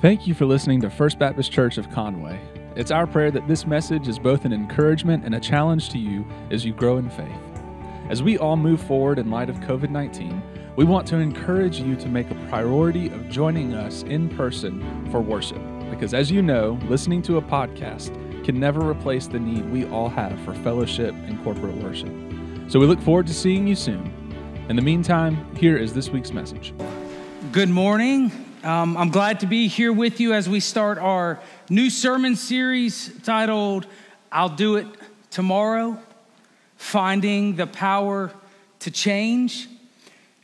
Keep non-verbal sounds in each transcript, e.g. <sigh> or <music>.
Thank you for listening to First Baptist Church of Conway. It's our prayer that this message is both an encouragement and a challenge to you as you grow in faith. As we all move forward in light of COVID 19, we want to encourage you to make a priority of joining us in person for worship. Because as you know, listening to a podcast can never replace the need we all have for fellowship and corporate worship. So we look forward to seeing you soon. In the meantime, here is this week's message. Good morning. Um, I'm glad to be here with you as we start our new sermon series titled I'll Do It Tomorrow Finding the Power to Change.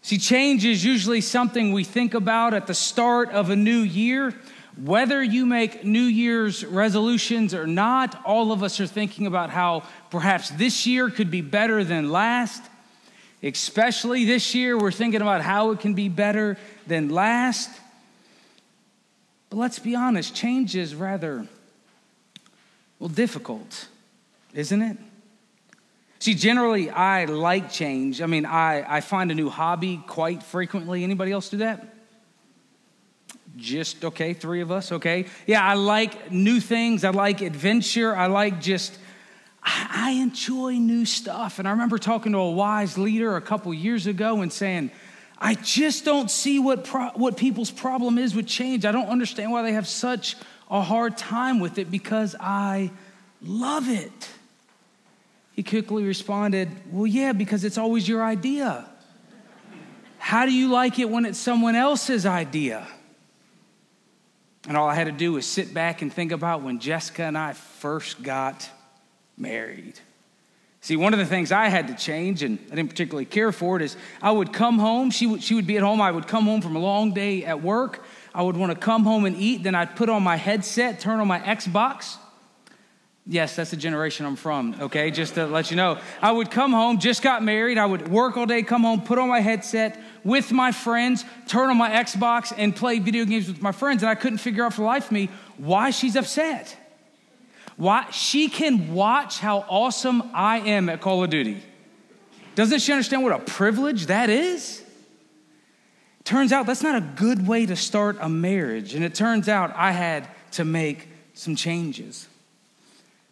See, change is usually something we think about at the start of a new year. Whether you make New Year's resolutions or not, all of us are thinking about how perhaps this year could be better than last. Especially this year, we're thinking about how it can be better than last. But let's be honest, change is rather, well, difficult, isn't it? See, generally, I like change. I mean, I, I find a new hobby quite frequently. Anybody else do that? Just, okay, three of us, okay. Yeah, I like new things. I like adventure. I like just, I enjoy new stuff. And I remember talking to a wise leader a couple years ago and saying, I just don't see what, pro- what people's problem is with change. I don't understand why they have such a hard time with it because I love it. He quickly responded, Well, yeah, because it's always your idea. How do you like it when it's someone else's idea? And all I had to do was sit back and think about when Jessica and I first got married. See, one of the things I had to change, and I didn't particularly care for it, is I would come home. She would, she would be at home. I would come home from a long day at work. I would want to come home and eat. Then I'd put on my headset, turn on my Xbox. Yes, that's the generation I'm from, okay? Just to let you know. I would come home, just got married. I would work all day, come home, put on my headset with my friends, turn on my Xbox, and play video games with my friends. And I couldn't figure out for life me why she's upset. Why, she can watch how awesome I am at Call of Duty. Doesn't she understand what a privilege that is? Turns out that's not a good way to start a marriage. And it turns out I had to make some changes.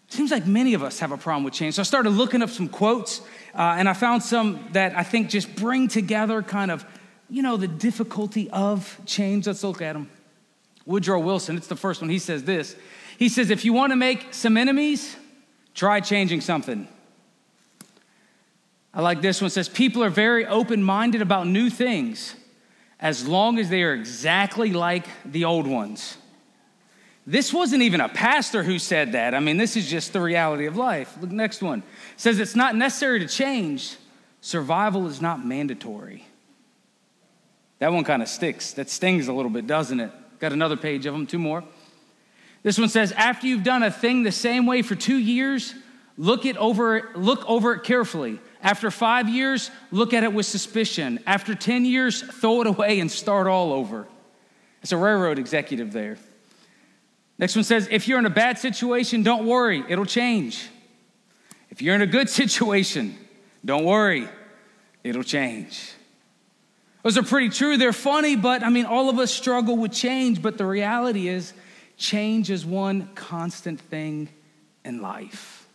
Seems like many of us have a problem with change. So I started looking up some quotes, uh, and I found some that I think just bring together kind of, you know, the difficulty of change. Let's look at them. Woodrow Wilson, it's the first one. He says this he says, if you want to make some enemies, try changing something. I like this one. It says, people are very open minded about new things as long as they are exactly like the old ones. This wasn't even a pastor who said that. I mean, this is just the reality of life. Look, next one. It says it's not necessary to change, survival is not mandatory. That one kind of sticks. That stings a little bit, doesn't it? Got another page of them, two more. This one says, after you've done a thing the same way for two years, look it over, look over it carefully. After five years, look at it with suspicion. After 10 years, throw it away and start all over. It's a railroad executive there. Next one says, if you're in a bad situation, don't worry, it'll change. If you're in a good <laughs> situation, don't worry, it'll change. Those are pretty true. They're funny, but I mean, all of us struggle with change, but the reality is, change is one constant thing in life.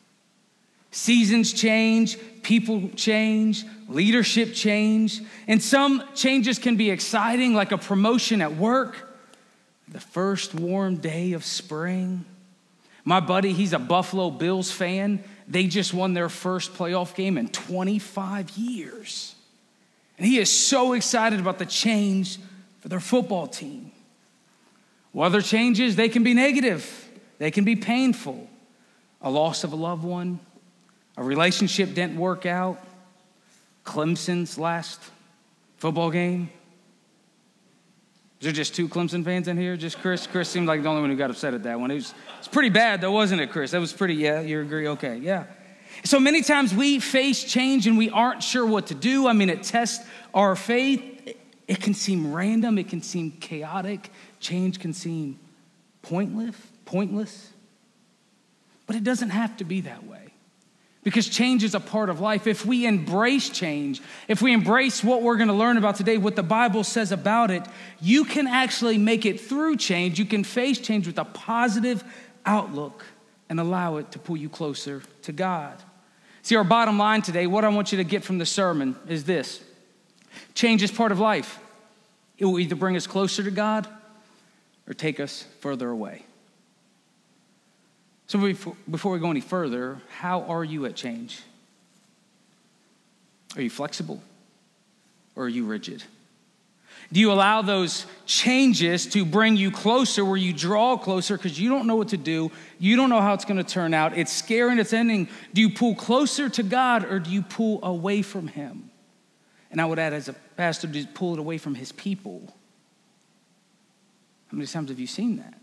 Seasons change, people change, leadership change, and some changes can be exciting, like a promotion at work, the first warm day of spring. My buddy, he's a Buffalo Bills fan. They just won their first playoff game in 25 years. And he is so excited about the change for their football team. Weather changes, they can be negative, they can be painful. A loss of a loved one, a relationship didn't work out, Clemson's last football game. Is there just two Clemson fans in here? Just Chris? Chris seemed like the only one who got upset at that one. It was, it's pretty bad, though, wasn't it, Chris? That was pretty, yeah, you agree? Okay, yeah. So many times we face change and we aren't sure what to do. I mean, it tests our faith. It can seem random, it can seem chaotic, change can seem pointless, pointless. But it doesn't have to be that way. because change is a part of life. If we embrace change, if we embrace what we're going to learn about today, what the Bible says about it, you can actually make it through change. You can face change with a positive outlook and allow it to pull you closer to God. See, our bottom line today, what I want you to get from the sermon is this change is part of life. It will either bring us closer to God or take us further away. So, before we go any further, how are you at change? Are you flexible or are you rigid? Do you allow those changes to bring you closer where you draw closer because you don't know what to do? You don't know how it's going to turn out. It's scary and it's ending. Do you pull closer to God or do you pull away from Him? And I would add, as a pastor, to pull it away from His people. How many times have you seen that?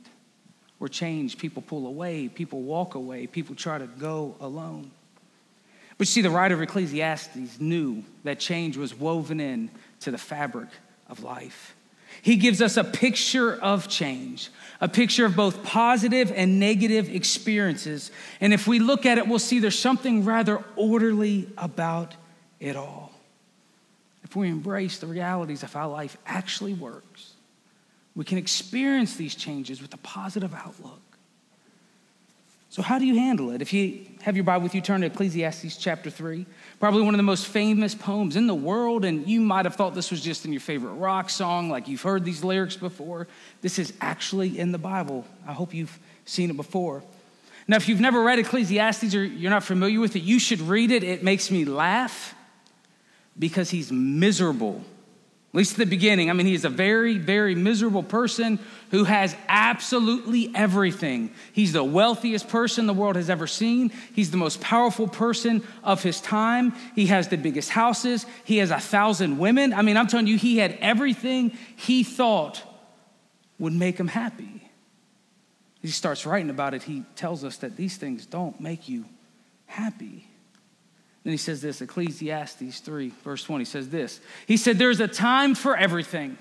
Where change, people pull away, people walk away, people try to go alone. But you see, the writer of Ecclesiastes knew that change was woven in to the fabric of life. He gives us a picture of change, a picture of both positive and negative experiences. And if we look at it, we'll see there's something rather orderly about it all. If we embrace the realities of how life actually works, we can experience these changes with a positive outlook. So, how do you handle it? If you have your Bible with you, turn to Ecclesiastes chapter 3. Probably one of the most famous poems in the world, and you might have thought this was just in your favorite rock song, like you've heard these lyrics before. This is actually in the Bible. I hope you've seen it before. Now, if you've never read Ecclesiastes or you're not familiar with it, you should read it. It makes me laugh because he's miserable at least at the beginning. I mean, he is a very, very miserable person who has absolutely everything. He's the wealthiest person the world has ever seen. He's the most powerful person of his time. He has the biggest houses. He has a thousand women. I mean, I'm telling you, he had everything he thought would make him happy. He starts writing about it. He tells us that these things don't make you happy. Then he says this Ecclesiastes 3, verse 20 says this. He said, There's a time for everything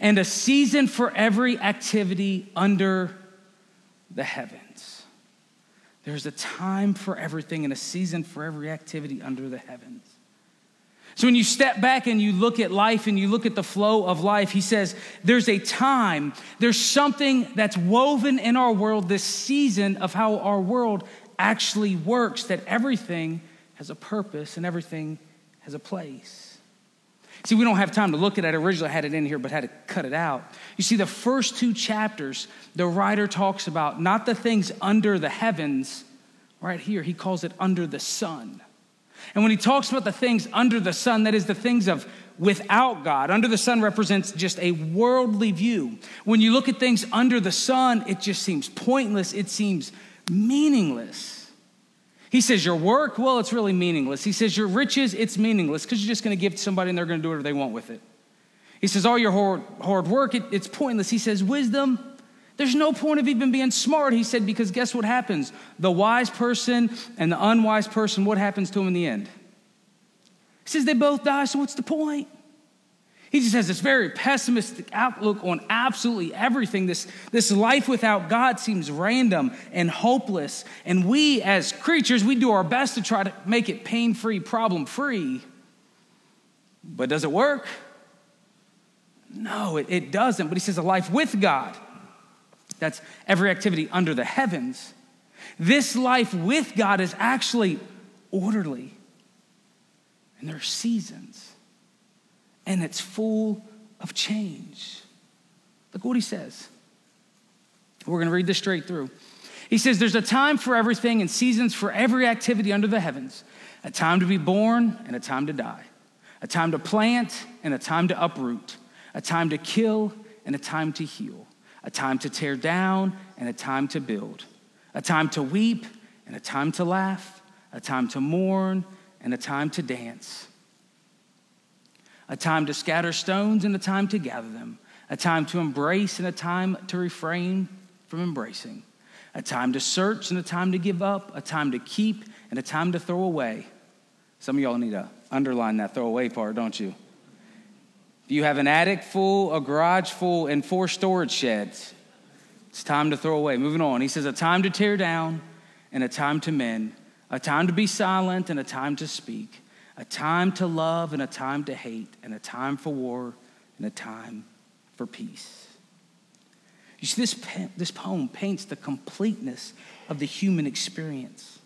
and a season for every activity under the heavens. There's a time for everything and a season for every activity under the heavens. So when you step back and you look at life and you look at the flow of life, he says there's a time, there's something that's woven in our world, this season of how our world actually works, that everything has a purpose and everything has a place. See, we don't have time to look at it. I originally had it in here, but had to cut it out. You see, the first two chapters, the writer talks about not the things under the heavens, right here, he calls it under the sun. And when he talks about the things under the sun, that is the things of without God. Under the sun represents just a worldly view. When you look at things under the sun, it just seems pointless, it seems meaningless. He says, Your work, well, it's really meaningless. He says, Your riches, it's meaningless because you're just going to give to somebody and they're going to do whatever they want with it. He says, All your hard, hard work, it, it's pointless. He says, Wisdom, there's no point of even being smart. He said, Because guess what happens? The wise person and the unwise person, what happens to them in the end? He says, They both die, so what's the point? He just has this very pessimistic outlook on absolutely everything. This, this life without God seems random and hopeless. And we, as creatures, we do our best to try to make it pain free, problem free. But does it work? No, it, it doesn't. But he says a life with God. That's every activity under the heavens. This life with God is actually orderly. And there are seasons and it's full of change. Look what he says. We're going to read this straight through. He says, There's a time for everything and seasons for every activity under the heavens a time to be born and a time to die, a time to plant and a time to uproot, a time to kill and a time to heal, a time to tear down and a time to build, a time to weep and a time to laugh, a time to mourn and a time to dance a time to scatter stones and a time to gather them, a time to embrace and a time to refrain from embracing, a time to search and a time to give up, a time to keep and a time to throw away. Some of y'all need to underline that throw away part, don't you? If you have an attic full, a garage full, and four storage sheds, it's time to throw away. Moving on. He says, a time to tear down and a time to mend, a time to be silent and a time to speak, a time to love and a time to hate, and a time for war and a time for peace. You see, this, this poem paints the completeness of the human experience.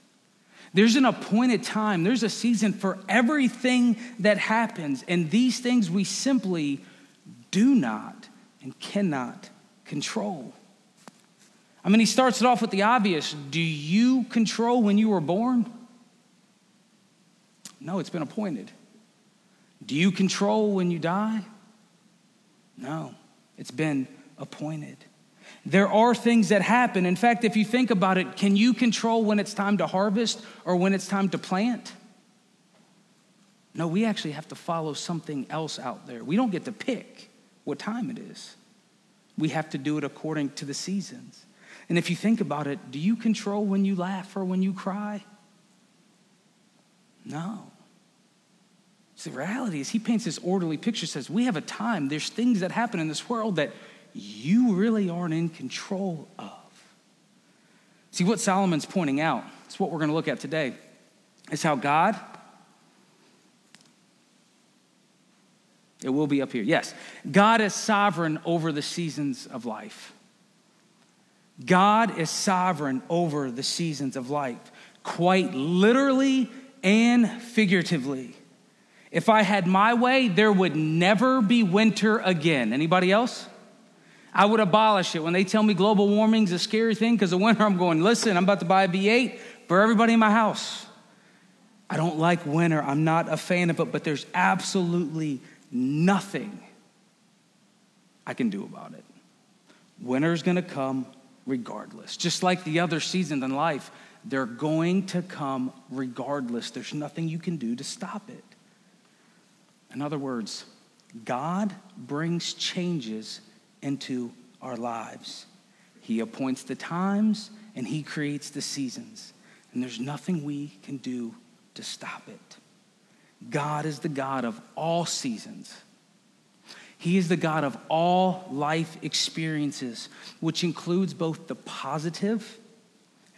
There's an appointed time, there's a season for everything that happens, and these things we simply do not and cannot control. I mean, he starts it off with the obvious Do you control when you were born? No, it's been appointed. Do you control when you die? No, it's been appointed. There are things that happen. In fact, if you think about it, can you control when it's time to harvest or when it's time to plant? No, we actually have to follow something else out there. We don't get to pick what time it is. We have to do it according to the seasons. And if you think about it, do you control when you laugh or when you cry? No. See, the reality is, he paints this orderly picture, says, We have a time, there's things that happen in this world that you really aren't in control of. See, what Solomon's pointing out, it's what we're going to look at today, is how God, it will be up here, yes, God is sovereign over the seasons of life. God is sovereign over the seasons of life, quite literally and figuratively. If I had my way, there would never be winter again. Anybody else? I would abolish it. When they tell me global warming is a scary thing because of winter, I'm going, listen, I'm about to buy a V8 for everybody in my house. I don't like winter. I'm not a fan of it, but there's absolutely nothing I can do about it. Winter's gonna come regardless. Just like the other seasons in life, they're going to come regardless. There's nothing you can do to stop it. In other words, God brings changes into our lives. He appoints the times and He creates the seasons. And there's nothing we can do to stop it. God is the God of all seasons. He is the God of all life experiences, which includes both the positive,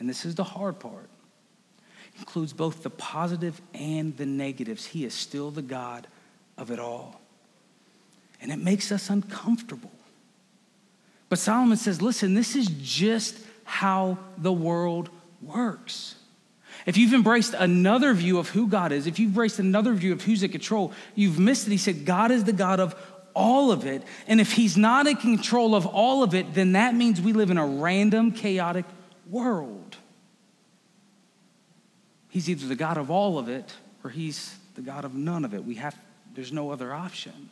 and this is the hard part, includes both the positive and the negatives. He is still the God of it all. And it makes us uncomfortable. But Solomon says, listen, this is just how the world works. If you've embraced another view of who God is, if you've embraced another view of who's in control, you've missed it. He said, God is the God of all of it. And if He's not in control of all of it, then that means we live in a random, chaotic world. He's either the God of all of it or He's the God of none of it. We have, there's no other option.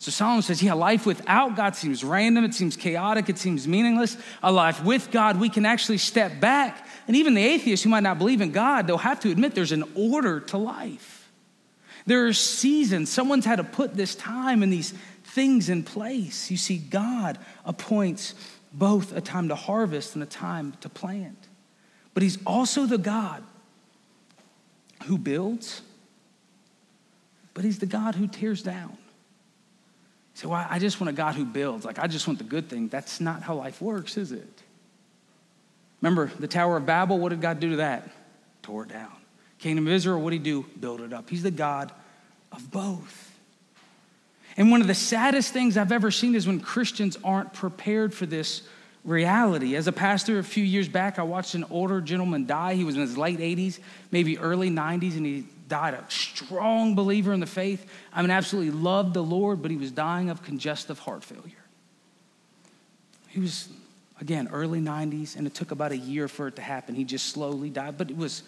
So Solomon says, yeah, life without God seems random, it seems chaotic, it seems meaningless. A life with God, we can actually step back. And even the atheists who might not believe in God, they'll have to admit there's an order to life. There are seasons. Someone's had to put this time and these things in place. You see, God appoints both a time to harvest and a time to plant. But He's also the God who builds, but He's the God who tears down. So well, I just want a God who builds. Like, I just want the good thing. That's not how life works, is it? Remember the Tower of Babel? What did God do to that? Tore it down. Kingdom of Israel, what did he do? Build it up. He's the God of both. And one of the saddest things I've ever seen is when Christians aren't prepared for this reality. As a pastor a few years back, I watched an older gentleman die. He was in his late 80s, maybe early 90s, and he died a strong believer in the faith. I mean, absolutely loved the Lord, but he was dying of congestive heart failure. He was, again, early 90s, and it took about a year for it to happen. He just slowly died, but it was,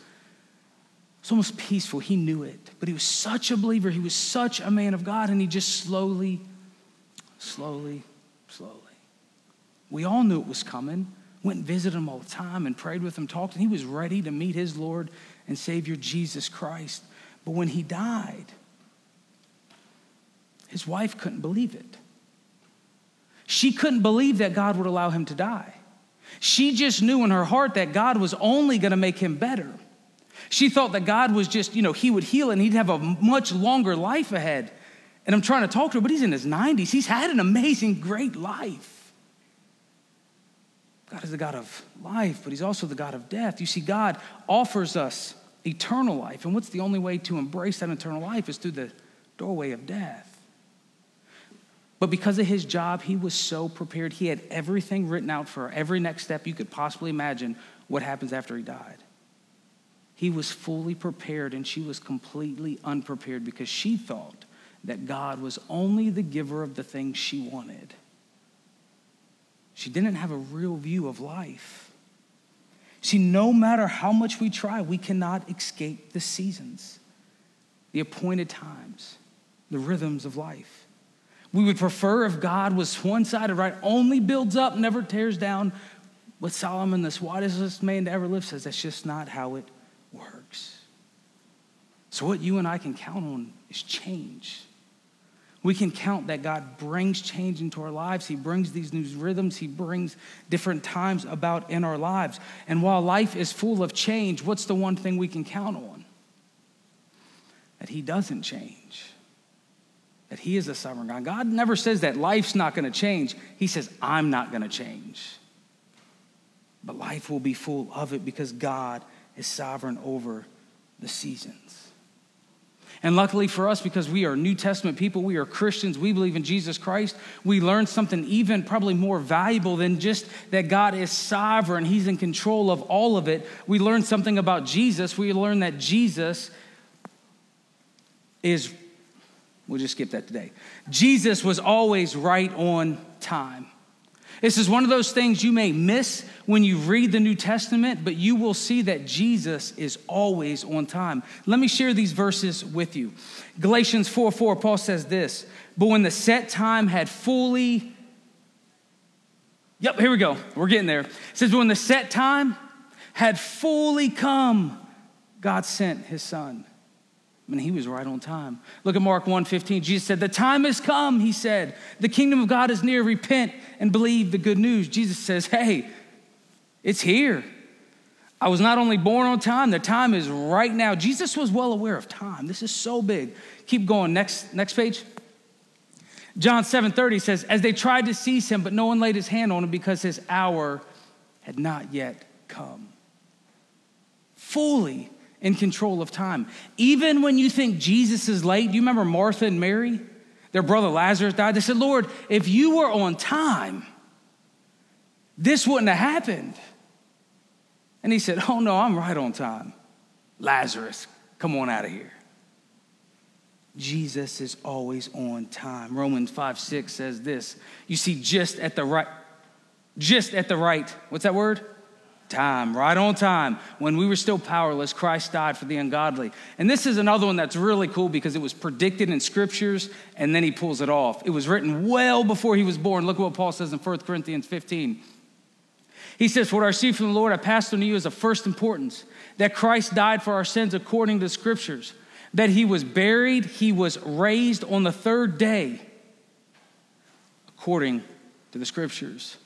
it was almost peaceful. He knew it. But he was such a believer. He was such a man of God, and he just slowly, slowly, slowly. We all knew it was coming. Went and visited him all the time and prayed with him, talked, and he was ready to meet his Lord and Savior Jesus Christ. But when he died, his wife couldn't believe it. She couldn't believe that God would allow him to die. She just knew in her heart that God was only going to make him better. She thought that God was just, you know, he would heal and he'd have a much longer life ahead. And I'm trying to talk to her, but he's in his 90s. He's had an amazing, great life. God is the God of life, but He's also the God of death. You see, God offers us eternal life. And what's the only way to embrace that eternal life is through the doorway of death. But because of his job, he was so prepared. He had everything written out for every next step you could possibly imagine what happens after he died. He was fully prepared, and she was completely unprepared because she thought that God was only the giver of the things she wanted. She didn't have a real view of life. See, no matter how much we try, we cannot escape the seasons, the appointed times, the rhythms of life. We would prefer if God was one sided, right? Only builds up, never tears down. What Solomon, the wisest man to ever live, says that's just not how it. So, what you and I can count on is change. We can count that God brings change into our lives. He brings these new rhythms. He brings different times about in our lives. And while life is full of change, what's the one thing we can count on? That He doesn't change. That He is a sovereign God. God never says that life's not going to change. He says, I'm not going to change. But life will be full of it because God is sovereign over the seasons. And luckily for us, because we are New Testament people, we are Christians, we believe in Jesus Christ, we learn something even probably more valuable than just that God is sovereign, He's in control of all of it. We learn something about Jesus. We learn that Jesus is, we'll just skip that today. Jesus was always right on time. This is one of those things you may miss when you read the New Testament, but you will see that Jesus is always on time. Let me share these verses with you. Galatians 4 4, Paul says this, but when the set time had fully, yep, here we go, we're getting there. It says, when the set time had fully come, God sent his son. Mean, he was right on time. Look at Mark 1:15. Jesus said, "The time has come," he said. "The kingdom of God is near. Repent and believe the good news." Jesus says, "Hey, it's here. I was not only born on time, the time is right now." Jesus was well aware of time. This is so big. Keep going. Next next page. John 7:30 says, "As they tried to seize him, but no one laid his hand on him because his hour had not yet come." Fully in control of time. Even when you think Jesus is late, do you remember Martha and Mary? Their brother Lazarus died. They said, Lord, if you were on time, this wouldn't have happened. And he said, Oh, no, I'm right on time. Lazarus, come on out of here. Jesus is always on time. Romans 5 6 says this. You see, just at the right, just at the right, what's that word? Time, right on time. When we were still powerless, Christ died for the ungodly. And this is another one that's really cool because it was predicted in scriptures and then he pulls it off. It was written well before he was born. Look at what Paul says in 1 Corinthians 15. He says, What I receive from the Lord, I passed on to you as of first importance that Christ died for our sins according to the scriptures, that he was buried, he was raised on the third day according to the scriptures.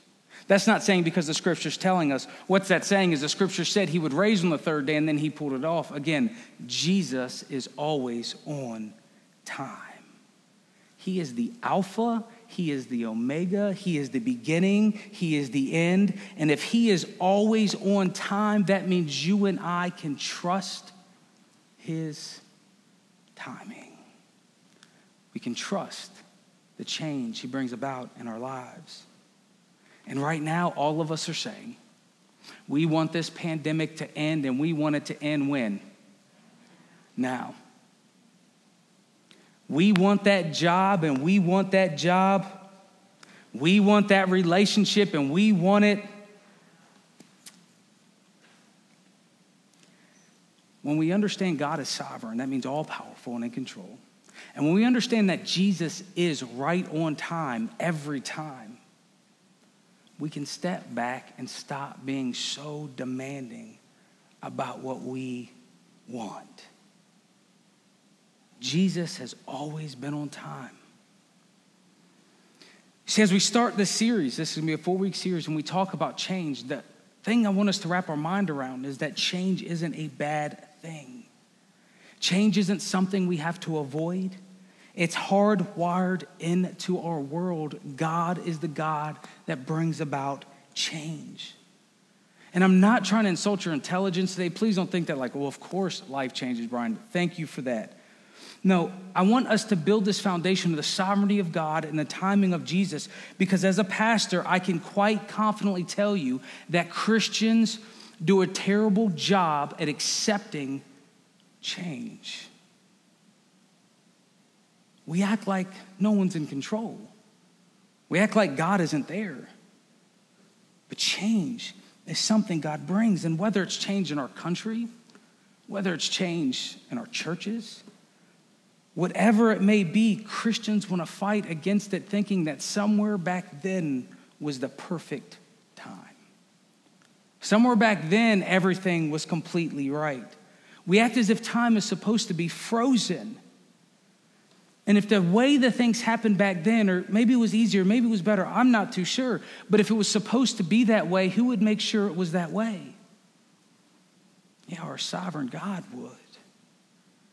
That's not saying because the scripture's telling us. What's that saying is the scripture said he would raise on the third day and then he pulled it off. Again, Jesus is always on time. He is the Alpha, He is the Omega, He is the beginning, He is the end. And if He is always on time, that means you and I can trust His timing. We can trust the change He brings about in our lives. And right now, all of us are saying, we want this pandemic to end, and we want it to end when? Now. We want that job, and we want that job. We want that relationship, and we want it. When we understand God is sovereign, that means all powerful and in control. And when we understand that Jesus is right on time every time, we can step back and stop being so demanding about what we want. Jesus has always been on time. See, as we start this series, this is gonna be a four week series, and we talk about change, the thing I want us to wrap our mind around is that change isn't a bad thing. Change isn't something we have to avoid. It's hardwired into our world. God is the God that brings about change. And I'm not trying to insult your intelligence today. Please don't think that, like, well, of course life changes, Brian. Thank you for that. No, I want us to build this foundation of the sovereignty of God and the timing of Jesus because as a pastor, I can quite confidently tell you that Christians do a terrible job at accepting change. We act like no one's in control. We act like God isn't there. But change is something God brings. And whether it's change in our country, whether it's change in our churches, whatever it may be, Christians want to fight against it, thinking that somewhere back then was the perfect time. Somewhere back then, everything was completely right. We act as if time is supposed to be frozen. And if the way the things happened back then, or maybe it was easier, maybe it was better, I'm not too sure. But if it was supposed to be that way, who would make sure it was that way? Yeah, our sovereign God would.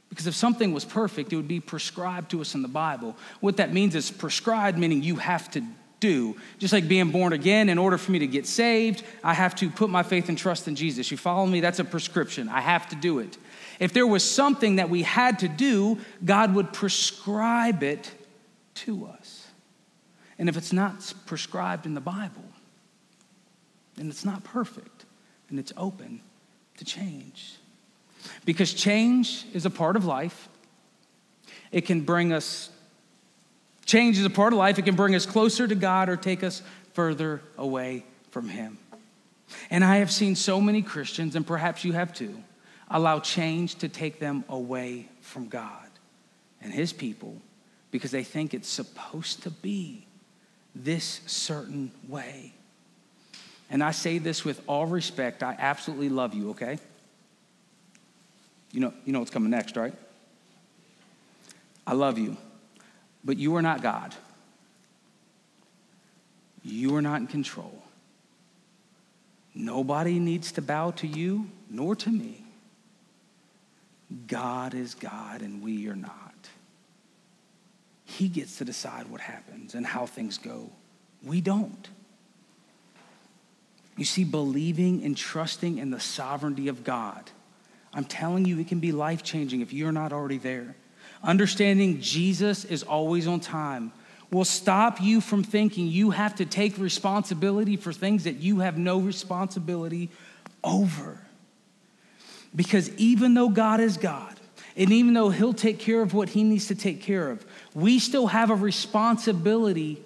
Because if something was perfect, it would be prescribed to us in the Bible. What that means is prescribed, meaning you have to do. Just like being born again, in order for me to get saved, I have to put my faith and trust in Jesus. You follow me? That's a prescription. I have to do it. If there was something that we had to do, God would prescribe it to us. And if it's not prescribed in the Bible, then it's not perfect and it's open to change. Because change is a part of life. It can bring us, change is a part of life. It can bring us closer to God or take us further away from Him. And I have seen so many Christians, and perhaps you have too, allow change to take them away from God and His people because they think it's supposed to be this certain way. And I say this with all respect. I absolutely love you, okay? You know, you know what's coming next, right? I love you, but you are not God. You are not in control. Nobody needs to bow to you nor to me. God is God and we are not. He gets to decide what happens and how things go. We don't. You see, believing and trusting in the sovereignty of God I'm telling you, it can be life changing if you're not already there. Understanding Jesus is always on time will stop you from thinking you have to take responsibility for things that you have no responsibility over. Because even though God is God, and even though He'll take care of what He needs to take care of, we still have a responsibility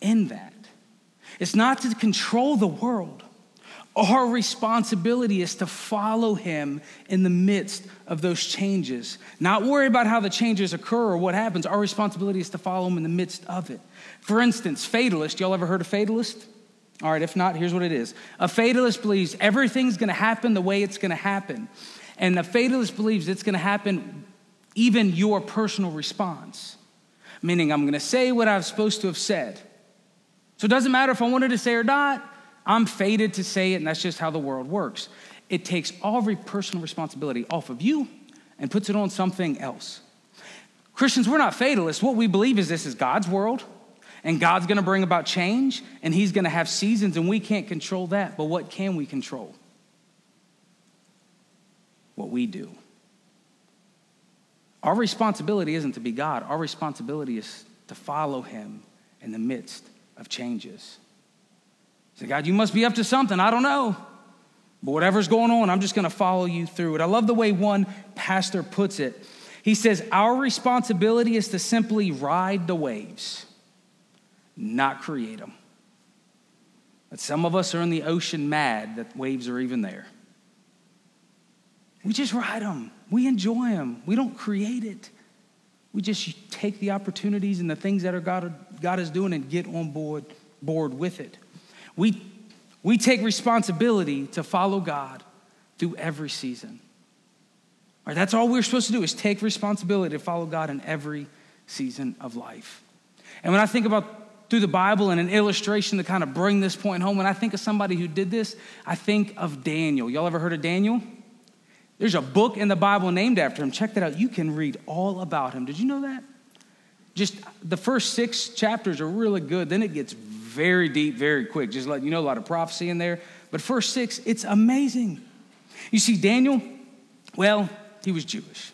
in that. It's not to control the world, our responsibility is to follow him in the midst of those changes. Not worry about how the changes occur or what happens. Our responsibility is to follow him in the midst of it. For instance, fatalist. Y'all ever heard of fatalist? All right, if not, here's what it is. A fatalist believes everything's going to happen the way it's going to happen. And the fatalist believes it's going to happen even your personal response. Meaning, I'm going to say what I was supposed to have said. So it doesn't matter if I wanted to say or not. I'm fated to say it, and that's just how the world works. It takes every personal responsibility off of you and puts it on something else. Christians, we're not fatalists. What we believe is this is God's world, and God's gonna bring about change, and He's gonna have seasons, and we can't control that. But what can we control? What we do. Our responsibility isn't to be God, our responsibility is to follow Him in the midst of changes. Say, God, you must be up to something. I don't know. But whatever's going on, I'm just going to follow you through it. I love the way one pastor puts it. He says, Our responsibility is to simply ride the waves, not create them. But some of us are in the ocean mad that waves are even there. We just ride them, we enjoy them, we don't create it. We just take the opportunities and the things that are God, God is doing and get on board, board with it. We, we take responsibility to follow God through every season. All right, that's all we're supposed to do is take responsibility to follow God in every season of life. And when I think about through the Bible and an illustration to kind of bring this point home, when I think of somebody who did this, I think of Daniel. Y'all ever heard of Daniel? There's a book in the Bible named after him. Check that out. You can read all about him. Did you know that? Just the first six chapters are really good. Then it gets very deep, very quick. Just let you know a lot of prophecy in there. But verse 6, it's amazing. You see, Daniel, well, he was Jewish.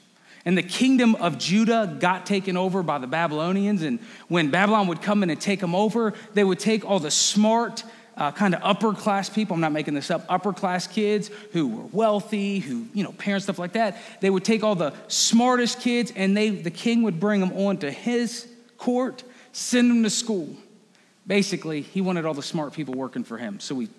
And the kingdom of Judah got taken over by the Babylonians. And when Babylon would come in and take them over, they would take all the smart, uh, kind of upper class people, I'm not making this up, upper class kids who were wealthy, who, you know, parents, stuff like that. They would take all the smartest kids and they, the king would bring them on to his court, send them to school. Basically, he wanted all the smart people working for him, so he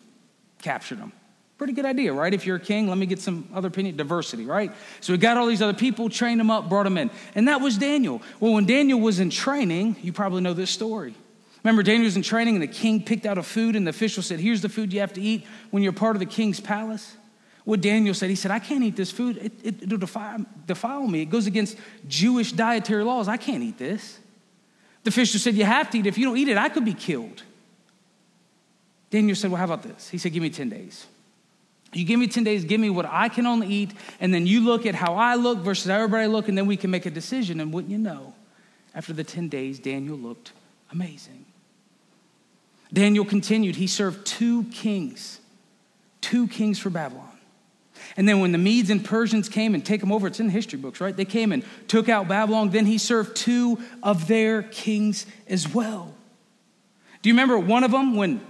captured them. Pretty good idea, right? If you're a king, let me get some other opinion. Diversity, right? So we got all these other people, trained them up, brought them in. And that was Daniel. Well, when Daniel was in training, you probably know this story. Remember, Daniel was in training and the king picked out a food and the official said, Here's the food you have to eat when you're part of the king's palace. What Daniel said, he said, I can't eat this food. It, it, will defile, defile me. It goes against Jewish dietary laws. I can't eat this. The official said, You have to eat. it. If you don't eat it, I could be killed. Daniel said, Well, how about this? He said, Give me 10 days. You give me 10 days, give me what I can only eat, and then you look at how I look versus everybody look, and then we can make a decision. And wouldn't you know, after the 10 days, Daniel looked amazing. Daniel continued, he served two kings, two kings for Babylon. And then when the Medes and Persians came and take them over, it's in the history books, right? They came and took out Babylon. Then he served two of their kings as well. Do you remember one of them when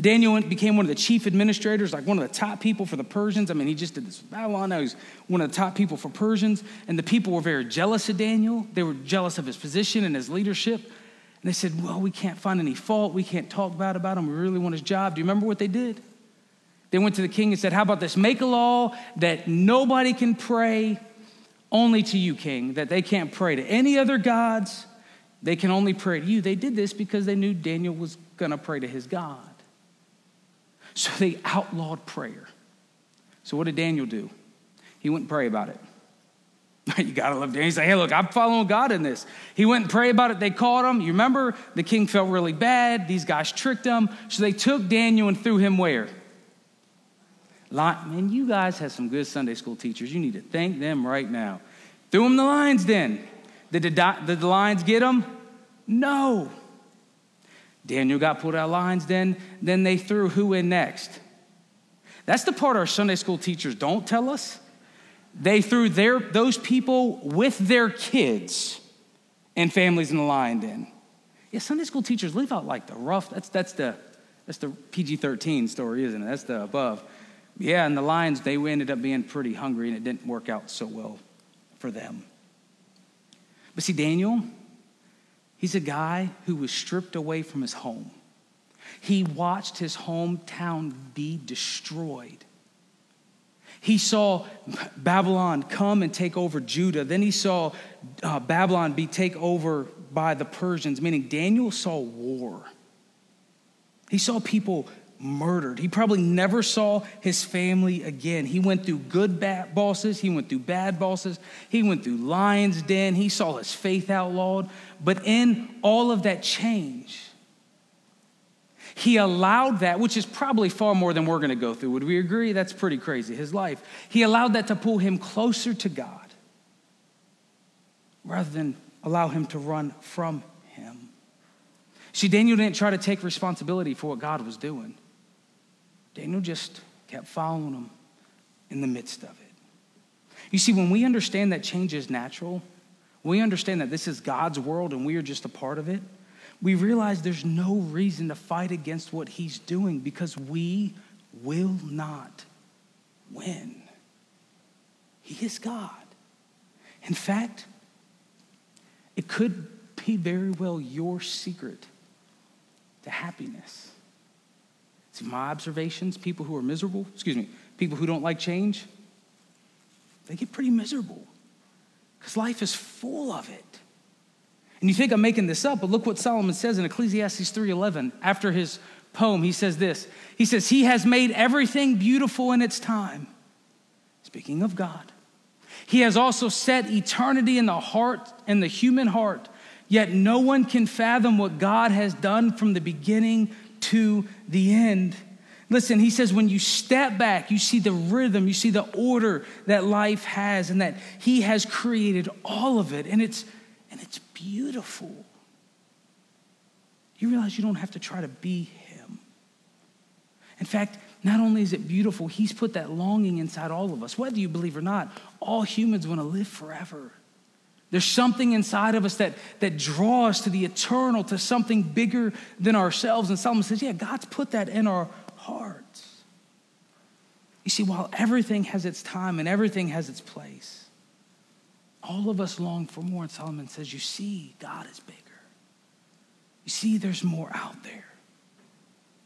Daniel became one of the chief administrators, like one of the top people for the Persians. I mean, he just did this with Babylon. Now he's one of the top people for Persians. And the people were very jealous of Daniel. They were jealous of his position and his leadership. And they said, Well, we can't find any fault. We can't talk bad about him. We really want his job. Do you remember what they did? They went to the king and said, How about this? Make a law that nobody can pray only to you, king, that they can't pray to any other gods. They can only pray to you. They did this because they knew Daniel was going to pray to his God. So they outlawed prayer. So what did Daniel do? He went and pray about it. <laughs> you gotta love Daniel. He's like, hey, look, I'm following God in this. He went and prayed about it. They caught him. You remember? The king felt really bad. These guys tricked him. So they took Daniel and threw him where? Lot, man, you guys have some good Sunday school teachers. You need to thank them right now. Threw him the lion's den. Did the, did the lions get him? No. Daniel got put out of lines, then, then they threw who in next? That's the part our Sunday school teachers don't tell us. They threw their, those people with their kids and families in the lion den. Yeah, Sunday school teachers leave out like the rough, that's, that's the, that's the PG 13 story, isn't it? That's the above. Yeah, and the lions, they ended up being pretty hungry and it didn't work out so well for them. But see, Daniel, He's a guy who was stripped away from his home. He watched his hometown be destroyed. He saw Babylon come and take over Judah. Then he saw uh, Babylon be taken over by the Persians, meaning Daniel saw war. He saw people murdered. He probably never saw his family again. He went through good bad bosses, he went through bad bosses, he went through lion's den, he saw his faith outlawed. But in all of that change, he allowed that, which is probably far more than we're going to go through. Would we agree? That's pretty crazy, his life. He allowed that to pull him closer to God rather than allow him to run from him. See, Daniel didn't try to take responsibility for what God was doing. Daniel just kept following him in the midst of it. You see, when we understand that change is natural, we understand that this is God's world and we are just a part of it, we realize there's no reason to fight against what he's doing because we will not win. He is God. In fact, it could be very well your secret to happiness. See, my observations, people who are miserable, excuse me, people who don't like change, they get pretty miserable because life is full of it. And you think I'm making this up, but look what Solomon says in Ecclesiastes 3:11. After his poem, he says this. He says, "He has made everything beautiful in its time." Speaking of God. He has also set eternity in the heart in the human heart, yet no one can fathom what God has done from the beginning to the end. Listen, he says, when you step back, you see the rhythm, you see the order that life has, and that he has created all of it, and it's, and it's beautiful. You realize you don't have to try to be him. In fact, not only is it beautiful, He's put that longing inside all of us. Whether you believe or not, all humans want to live forever. There's something inside of us that, that draws us to the eternal, to something bigger than ourselves. And Solomon says, Yeah, God's put that in our hearts. You see, while everything has its time and everything has its place, all of us long for more. And Solomon says, You see, God is bigger. You see, there's more out there.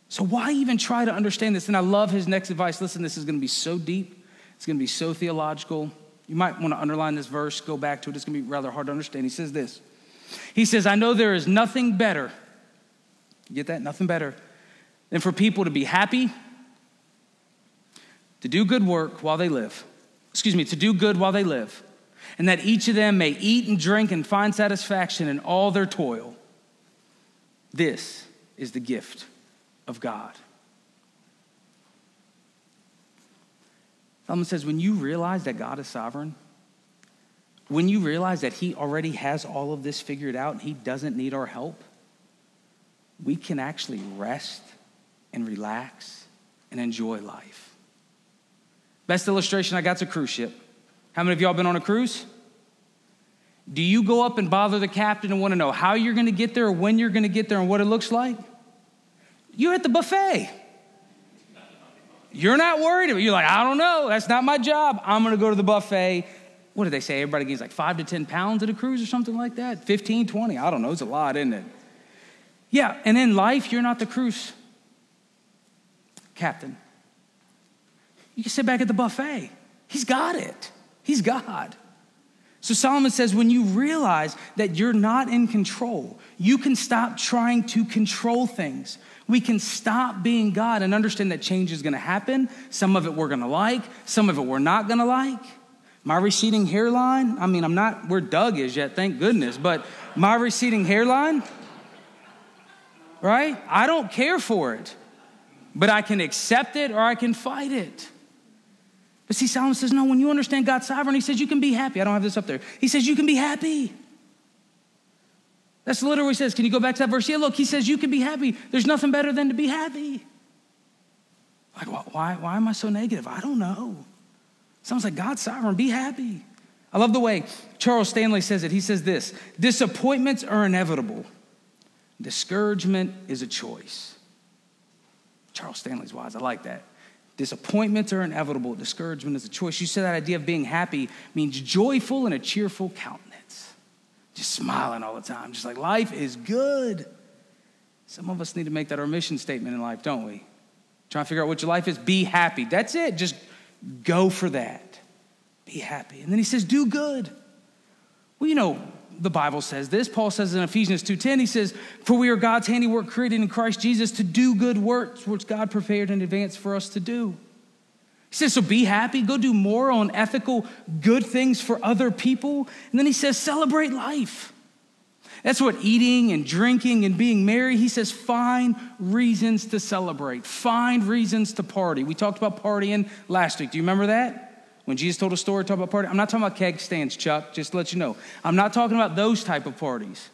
So, why even try to understand this? And I love his next advice. Listen, this is going to be so deep, it's going to be so theological. You might want to underline this verse, go back to it. It's going to be rather hard to understand. He says this He says, I know there is nothing better, get that? Nothing better than for people to be happy, to do good work while they live. Excuse me, to do good while they live, and that each of them may eat and drink and find satisfaction in all their toil. This is the gift of God. Solomon says, when you realize that God is sovereign, when you realize that He already has all of this figured out and He doesn't need our help, we can actually rest and relax and enjoy life. Best illustration I got's a cruise ship. How many of y'all been on a cruise? Do you go up and bother the captain and want to know how you're going to get there or when you're going to get there and what it looks like? You're at the buffet. You're not worried about. You're like, I don't know. That's not my job. I'm going to go to the buffet. What do they say? Everybody gains like five to 10 pounds at a cruise or something like that? 15, 20. I don't know. It's a lot, isn't it? Yeah. And in life, you're not the cruise captain. You can sit back at the buffet. He's got it. He's God. So Solomon says when you realize that you're not in control, you can stop trying to control things. We can stop being God and understand that change is going to happen. Some of it we're going to like, some of it we're not going to like. My receding hairline, I mean, I'm not where Doug is yet, thank goodness, but my receding hairline, right? I don't care for it, but I can accept it or I can fight it. But see, Solomon says, no, when you understand God's sovereign, he says you can be happy. I don't have this up there. He says you can be happy. That's literally what he says. Can you go back to that verse? Yeah, look, he says you can be happy. There's nothing better than to be happy. Like, why, why am I so negative? I don't know. Sounds like God's sovereign. Be happy. I love the way Charles Stanley says it. He says this disappointments are inevitable, discouragement is a choice. Charles Stanley's wise. I like that. Disappointments are inevitable, discouragement is a choice. You said that idea of being happy means joyful and a cheerful countenance just smiling all the time, just like life is good. Some of us need to make that our mission statement in life, don't we? Trying to figure out what your life is. Be happy. That's it. Just go for that. Be happy. And then he says, do good. Well, you know, the Bible says this. Paul says in Ephesians 2:10, he says, For we are God's handiwork created in Christ Jesus to do good works, which God prepared in advance for us to do. He says, so be happy, go do moral and ethical good things for other people. And then he says, celebrate life. That's what eating and drinking and being merry, he says, find reasons to celebrate, find reasons to party. We talked about partying last week. Do you remember that? When Jesus told a story, talk about party. I'm not talking about keg stands, Chuck, just to let you know. I'm not talking about those type of parties.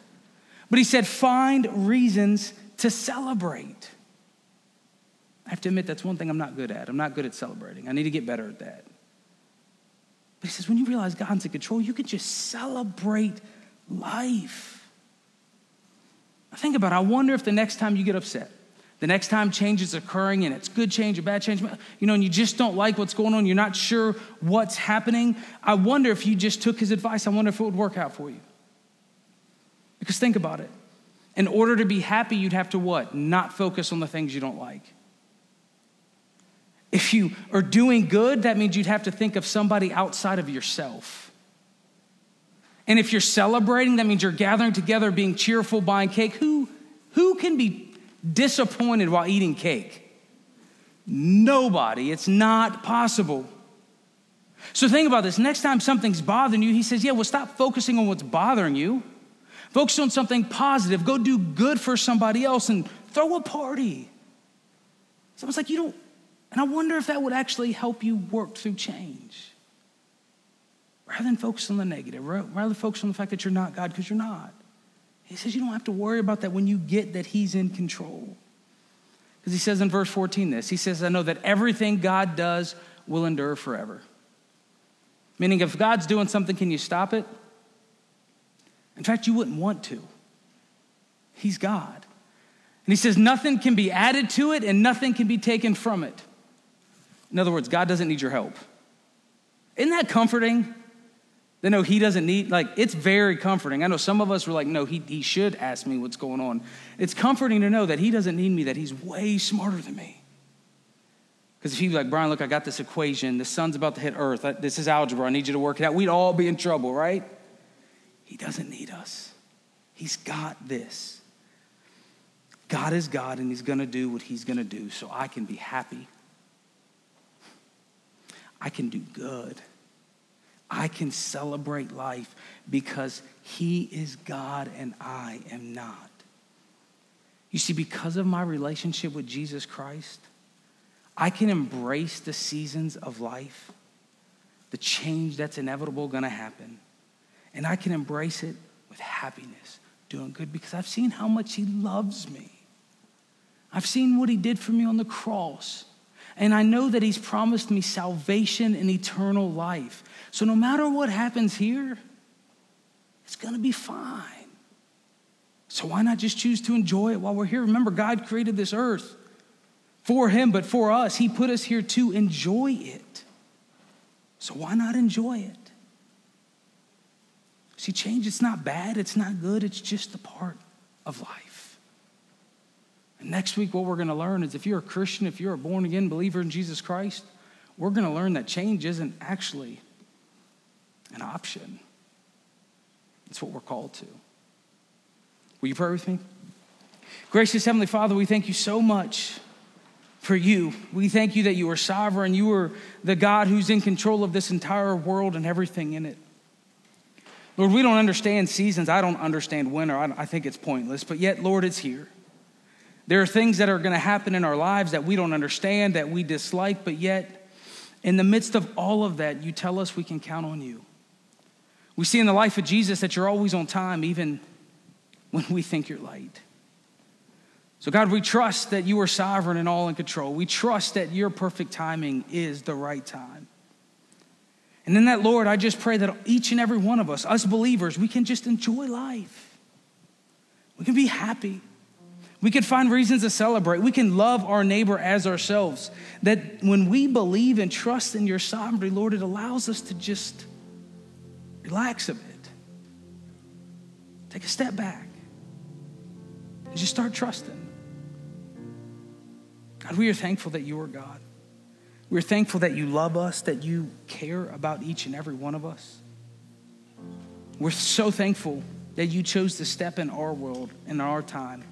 But he said, find reasons to celebrate. I have to admit, that's one thing I'm not good at. I'm not good at celebrating. I need to get better at that. But he says, when you realize God's in control, you can just celebrate life. Think about it. I wonder if the next time you get upset, the next time change is occurring and it's good change or bad change, you know, and you just don't like what's going on, you're not sure what's happening. I wonder if you just took his advice, I wonder if it would work out for you. Because think about it. In order to be happy, you'd have to what? Not focus on the things you don't like. If you are doing good, that means you'd have to think of somebody outside of yourself. And if you're celebrating, that means you're gathering together, being cheerful, buying cake. Who, who can be disappointed while eating cake? Nobody. It's not possible. So think about this. Next time something's bothering you, he says, Yeah, well, stop focusing on what's bothering you. Focus on something positive. Go do good for somebody else and throw a party. Someone's like, You don't and I wonder if that would actually help you work through change. Rather than focus on the negative, rather than focus on the fact that you're not God because you're not. He says you don't have to worry about that when you get that He's in control. Because he says in verse 14 this He says, I know that everything God does will endure forever. Meaning, if God's doing something, can you stop it? In fact, you wouldn't want to. He's God. And he says, nothing can be added to it and nothing can be taken from it. In other words, God doesn't need your help. Isn't that comforting? They know he doesn't need, like, it's very comforting. I know some of us were like, no, he, he should ask me what's going on. It's comforting to know that he doesn't need me, that he's way smarter than me. Because if he'd be like, Brian, look, I got this equation. The sun's about to hit Earth. Uh, this is algebra. I need you to work it out. We'd all be in trouble, right? He doesn't need us. He's got this. God is God, and He's going to do what He's going to do, so I can be happy. I can do good. I can celebrate life because He is God and I am not. You see, because of my relationship with Jesus Christ, I can embrace the seasons of life, the change that's inevitable to happen, and I can embrace it with happiness, doing good, because I've seen how much He loves me. I've seen what He did for me on the cross. And I know that He's promised me salvation and eternal life. So no matter what happens here, it's going to be fine. So why not just choose to enjoy it while we're here? Remember, God created this earth for Him, but for us. He put us here to enjoy it. So why not enjoy it? See, change, it's not bad, it's not good, it's just a part of life. And next week, what we're going to learn is if you're a Christian, if you're a born again believer in Jesus Christ, we're going to learn that change isn't actually an option. It's what we're called to. Will you pray with me? Gracious Heavenly Father, we thank you so much for you. We thank you that you are sovereign. You are the God who's in control of this entire world and everything in it. Lord, we don't understand seasons. I don't understand winter. I think it's pointless, but yet, Lord, it's here. There are things that are going to happen in our lives that we don't understand, that we dislike, but yet, in the midst of all of that, you tell us we can count on you. We see in the life of Jesus that you're always on time, even when we think you're late. So, God, we trust that you are sovereign and all in control. We trust that your perfect timing is the right time. And in that, Lord, I just pray that each and every one of us, us believers, we can just enjoy life. We can be happy. We can find reasons to celebrate. We can love our neighbor as ourselves. That when we believe and trust in your sovereignty, Lord, it allows us to just Relax a bit. Take a step back. And just start trusting. God, we are thankful that you are God. We're thankful that you love us, that you care about each and every one of us. We're so thankful that you chose to step in our world, in our time,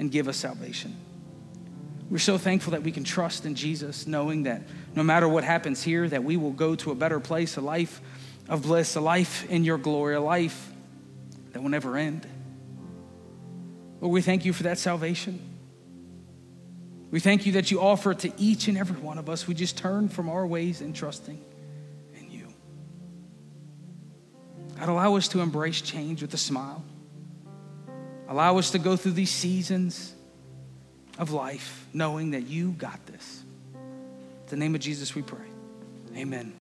and give us salvation. We're so thankful that we can trust in Jesus, knowing that no matter what happens here, that we will go to a better place, a life of bliss, a life in your glory, a life that will never end. Lord, we thank you for that salvation. We thank you that you offer it to each and every one of us. We just turn from our ways and trusting in you. God, allow us to embrace change with a smile. Allow us to go through these seasons of life knowing that you got this. In the name of Jesus, we pray. Amen.